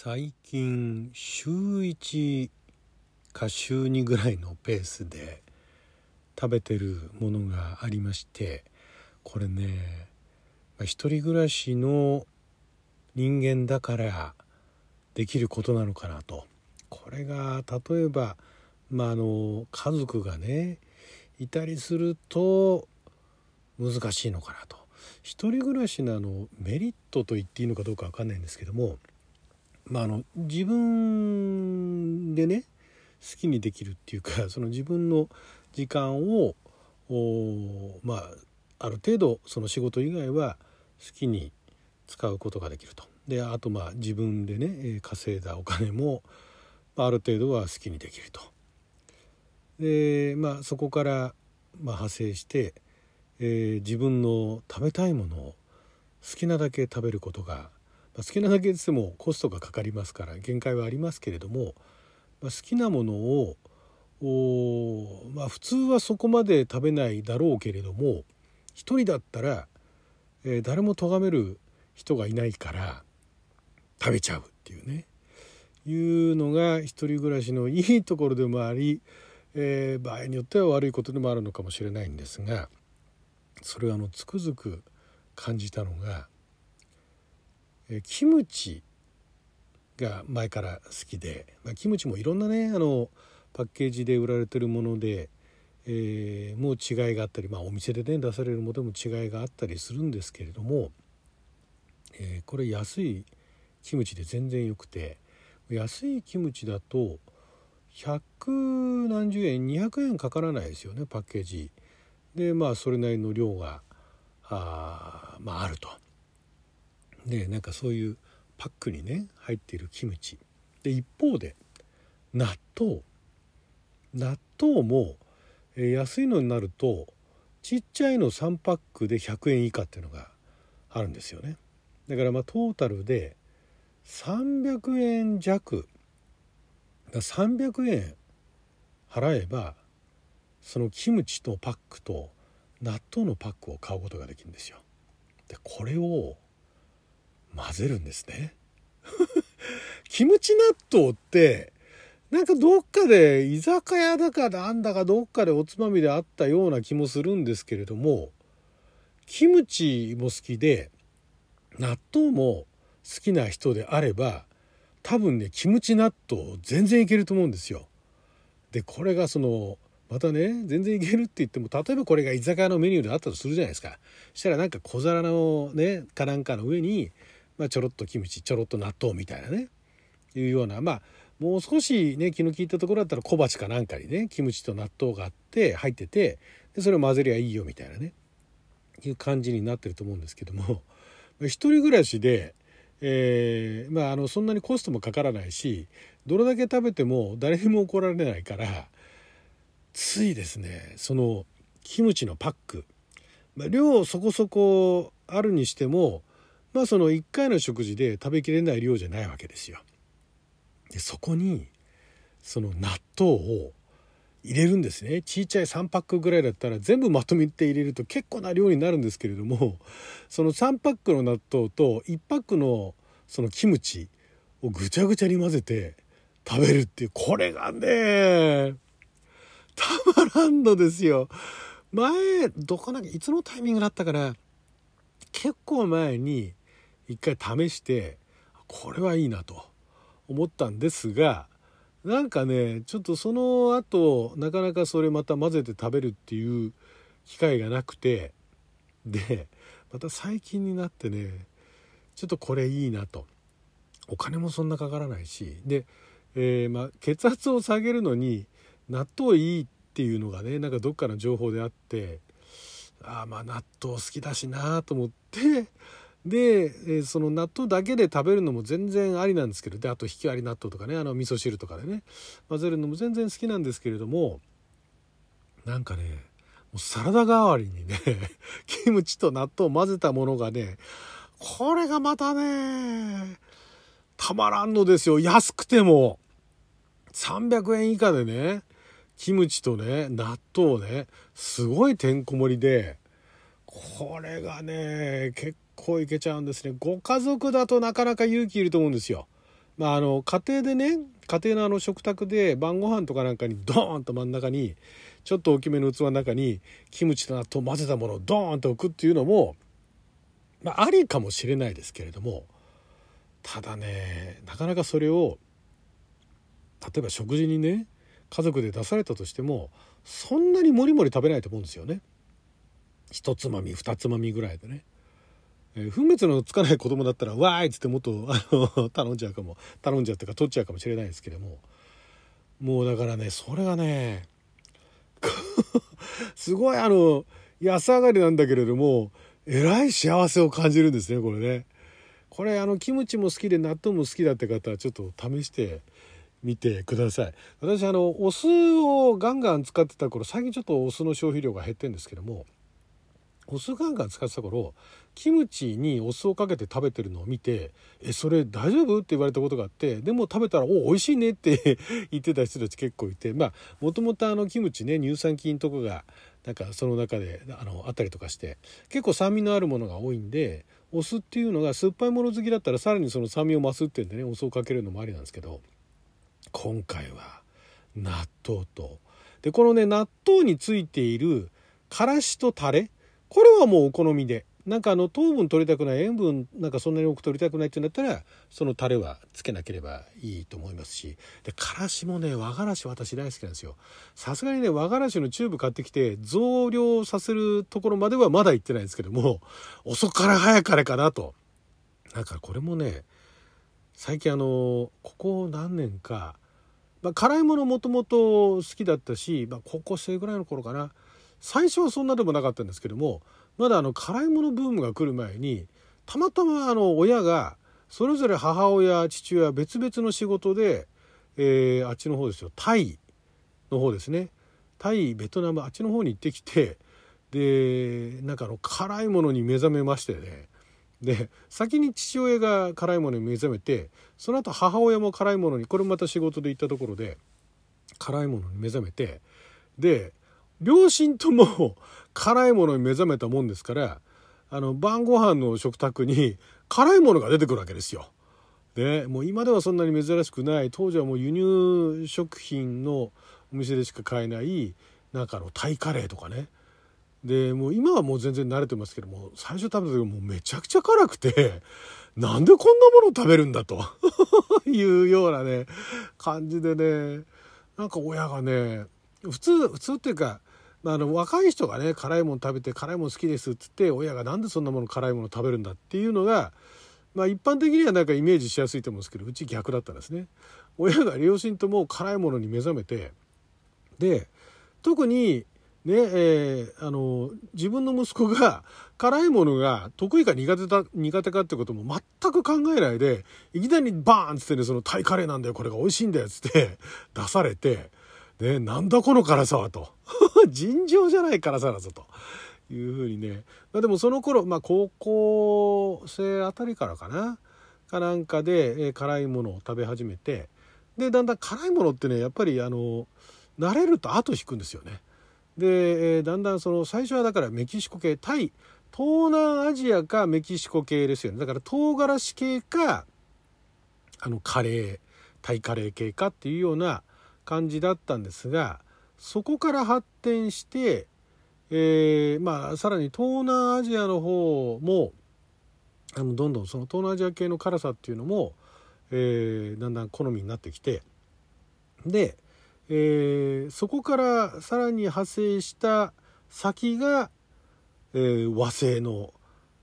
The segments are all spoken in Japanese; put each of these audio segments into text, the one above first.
最近週1か週2ぐらいのペースで食べてるものがありましてこれね、まあ、一人暮らしの人間だからできることなのかなと。これが例えば、まあ、の家族がねいたりすると難しいのかなと。一人暮らしのあのメリットと言っていいのかどうか分かんないんですけどもまあ、あの自分でね好きにできるっていうか その自分の時間をまあある程度その仕事以外は好きに使うことができると。であとまあ自分でね稼いだお金もある程度は好きにできると。でまあそこからまあ派生して、えー、自分の食べたいものを好きなだけ食べることが、好きなだけでもコストがかかりますから限界はありますけれども、まあ、好きなものをまあ、普通はそこまで食べないだろうけれども一人だったら、えー、誰も咎める人がいないから食べちゃうっていうね。いうのが一人暮らしのいいところでもあり、えー、場合によっては悪いことでもあるのかもしれないんですがそれはあのつくづく感じたのがえキムチが前から好きで、まあ、キムチもいろんなねあのパッケージで売られてるもので、えー、もう違いがあったり、まあ、お店でね出されるものでも違いがあったりするんですけれども、えー、これ安いキムチで全然よくて安いキムチだと100何十円200円かからないですよねパッケージでまあそれなりの量があ,、まあ、あると。でなんかそういうパックにね入っているキムチ。で一方で納豆。納豆も、え、安いのになるとちっちゃいの3パックで100円以下っていうのがあるんですよね。だからまあトータルで300円弱。だ300円払えばそのキムチとパックと納豆のパックを買うことができるんですよ。でこれを混ぜるんですね キムチ納豆ってなんかどっかで居酒屋だかなんだかどっかでおつまみであったような気もするんですけれどもキムチも好きで納豆も好きな人であれば多分ねキムチ納豆全然いけると思うんですよ。でこれがそのまたね全然いけるって言っても例えばこれが居酒屋のメニューであったとするじゃないですか。したらなんか小皿のねかなんかの上にまあ、ちょろっとキムチちょろっと納豆みたいなね。いうようなまあもう少しね気の利いたところだったら小鉢かなんかにねキムチと納豆があって入っててでそれを混ぜりゃいいよみたいなね。いう感じになってると思うんですけども。一人暮らしで、えー、まああのそんなにコストもかからないしどれだけ食べても誰にも怒られないからついですねそのキムチのパック、まあ、量そこそこあるにしてもまあその1回の食事で食べきれない量じゃないわけですよ。でそこにその納豆を入れるんですねちっちゃい3パックぐらいだったら全部まとめて入れると結構な量になるんですけれどもその3パックの納豆と1パックのそのキムチをぐちゃぐちゃに混ぜて食べるっていうこれがねたまらんのですよ。前どこなんかいつのタイミングだったから結構前に一回試してこれはいいなと思ったんですがなんかねちょっとその後なかなかそれまた混ぜて食べるっていう機会がなくてでまた最近になってねちょっとこれいいなと。お金もそんなかからないしで、えー、ま、血圧を下げるのに納豆いいっていうのがねなんかどっかの情報であってああまあ納豆好きだしなと思ってで、えその納豆だけで食べるのも全然ありなんですけどであと引き割り納豆とかねあの味噌汁とかでね混ぜるのも全然好きなんですけれどもなんかねもうサラダ代わりにね キムチと納豆を混ぜたものがねこれがまたねたまらんのですよ。安くても300円以下でねキムチとね納豆をねすごいてんこ盛りでこれがね結構いけちゃうんですねご家族だとなかなか勇気いると思うんですよまあ、あの家庭でね家庭のあの食卓で晩ご飯とかなんかにドーンと真ん中にちょっと大きめの器の中にキムチと納豆混ぜたものをドーンと置くっていうのも、まあ、ありかもしれないですけれどもただねなかなかそれを例えば食事にね家族で出されたとしてもそんなにもりもり食べないと思うんですよね。一つまみ二つまみぐらいでね。え、分別のつかない子供だったら「わーい!」っつってもっとあの 頼んじゃうかも頼んじゃうっていうか取っちゃうかもしれないですけどももうだからねそれがね すごいあの安上がりなんだけれどもえらい幸せを感じるんですねこれね。これあのキムチも好きで納豆も好きだって方はちょっと試してみてください私あのお酢をガンガン使ってた頃最近ちょっとお酢の消費量が減ってるんですけどもお酢ガンガン使ってた頃キムチにお酢をかけて食べてるのを見て「えそれ大丈夫?」って言われたことがあってでも食べたら「お美味しいね」って 言ってた人たち結構いてまあもともとあのキムチね乳酸菌とかがなんかその中であのあったりとかして結構酸味のあるものが多いんでお酢っていうのが酸っぱいもの好きだったらさらにその酸味を増すっていうんでねお酢をかけるのもありなんですけど今回は納豆とでこのね納豆についているからしとタレこれはもうお好みで。なんかあの糖分取りたくない塩分なんかそんなに多く取りたくないって言うんだったらそのタレはつけなければいいと思いますし。でからしもね和がらし私大好きなんですよ。さすがにね和がらしのチューブ買ってきて増量させるところまではまだ行ってないんですけども遅から早かれかなと。だからこれもね最近あのここ何年か、まあ、辛いものもともと好きだったし、まあ、高校生ぐらいの頃かな。最初はそんなでもなかったんですけどもまだあの辛いものブームが来る前にたまたまあの親がそれぞれ母親父親別々の仕事で、えー、あっちの方ですよタイの方ですね。タイベトナムあっちの方に行ってきてでなんかあの辛いものに目覚めましてね。で先に父親が辛いものに目覚めてその後母親も辛いものにこれまた仕事で行ったところで辛いものに目覚めてで両親とも辛いものに目覚めたもんですからあの晩ご飯の食卓に辛いものが出てくるわけですよ。でもう今ではそんなに珍しくない当時はもう輸入食品のお店でしか買えないなんかのタイカレーとかねでもう今はもう全然慣れてますけども最初食べた時もうめちゃくちゃ辛くてなんでこんなものを食べるんだと いうようなね感じでねなんか親がね普通普通っていうかあの若い人がね辛いもの食べて辛いもの好きですっつって親が何でそんなもの辛いもの食べるんだっていうのがまあ一般的にはなんかイメージしやすいと思うんですけどうち逆だったんですね。親が両親とも辛いものに目覚めてで特にねえー、あの自分の息子が辛いものが得意か苦手だ苦手かってことも全く考えないでいきなりバーンっつってねそのタイカレーなんだよこれが美味しいんだよっつって出されてねなんだこの辛さはと 尋常じゃない辛さだぞというふうにね、ま、でもその頃、まあ、高校生あたりからかな。かなんかで、え、辛いものを食べ始めて。でだんだん辛いものってねやっぱりあの慣れると後引くんですよね。で、え、だんだんその最初はだからメキシコ系タイ東南アジアかメキシコ系ですよね。だから唐辛子系かあのカレータイカレー系かっていうような感じだったんですがそこから発展して、えー、まあさらに東南アジアの方もあのどんどんその東南アジア系の辛さっていうのも、えー、だんだん好みになってきてでえー、そこからさらに派生した先が、えー、和製の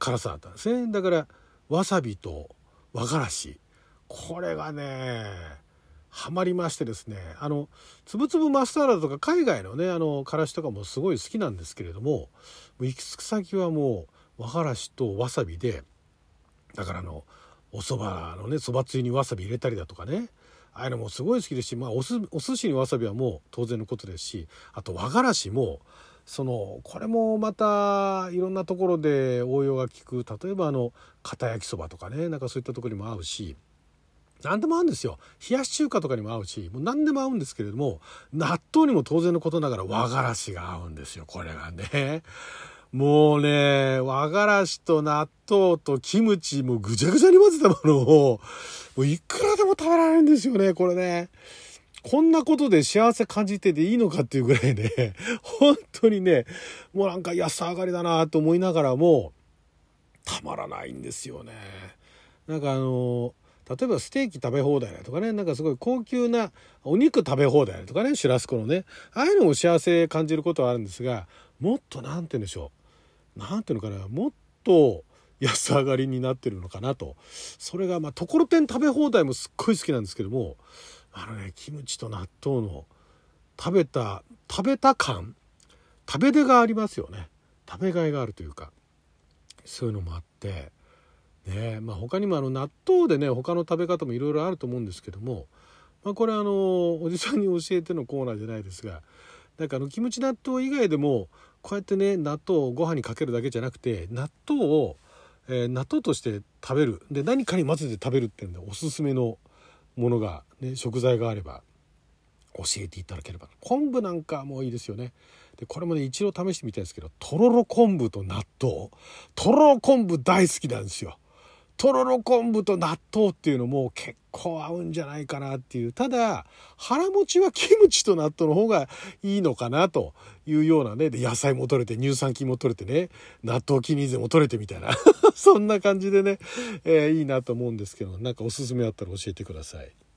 辛さだったんですね。だからわさびと和がし。これがねハマりましてですねあのつぶつぶマスタードとか海外のねあのからしとかもすごい好きなんですけれども行き着く先はもう和がらしとわさびでだからあのお蕎麦のねそばつゆにわさび入れたりだとかねああいうのもすごい好きですし、まあ、おすお寿司にわさびはもう当然のことですしあと和がらしもそのこれもまたいろんなところで応用が利く。例えばあの片焼きそばとかねなんかそういったところにも合うし何でも合うんですよ冷やし中華とかにも合うしもう何でも合うんですけれども納豆にも当然のことながら和がらしが合うんですよこれがね。もうね、和がらしと納豆とキムチもぐちゃぐちゃに混ぜたものを、もういくらでも食べられるんですよね、これね。こんなことで幸せ感じてていいのかっていうぐらいね、本当にね、もうなんか安上がりだなと思いながらも、たまらないんですよね。なんかあの例えばステーキ食べ放題だとかねなんかすごい高級なお肉食べ放題だとかねシュラスコのねああいうのも幸せ感じることはあるんですがもっと何て言うんでしょう。何て言うのかなもっと安上がりになってるのかなと。それがまあところてん食べ放題もすっごい好きなんですけどもあのねキムチと納豆の食べた食べた感食べ出がありますよね。食べがいがあるというかそういうのもあってね。まあ、他にもあの納豆でね他の食べ方もいろいろあると思うんですけども、まあ、これあのおじさんに教えてのコーナーじゃないですがなんかあのキムチ納豆以外でもこうやってね納豆をご飯にかけるだけじゃなくて納豆を、えー、納豆として食べる。で何かに混ぜて食べるっていうのでおすすめのものが、ね、食材があれば教えていただければ。昆布なんかもいいですよね。でこれもね一度試してみたいんですけどとろろ昆布と納豆。とろろ昆布大好きなんですよ。とろろ昆布と納豆っていうのも結構合うんじゃないかなっていう。ただ腹持ちはキムチと納豆の方がいいのかなというようなね。で野菜も取れて乳酸菌も取れてね。納豆キニーゼも取れてみたいな。そんな感じでね、えー、いいなと思うんですけどなんかおすすめあったら教えてください。